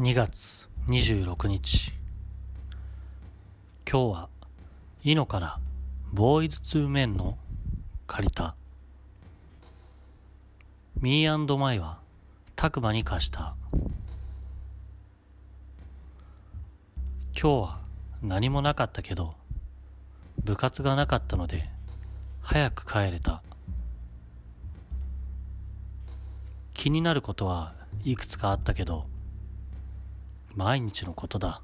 2月26日。今日はイノからボーイズツーメンの借りた。ミーマイはタクマに貸した。今日は何もなかったけど部活がなかったので早く帰れた。気になることはいくつかあったけど毎日のことだ。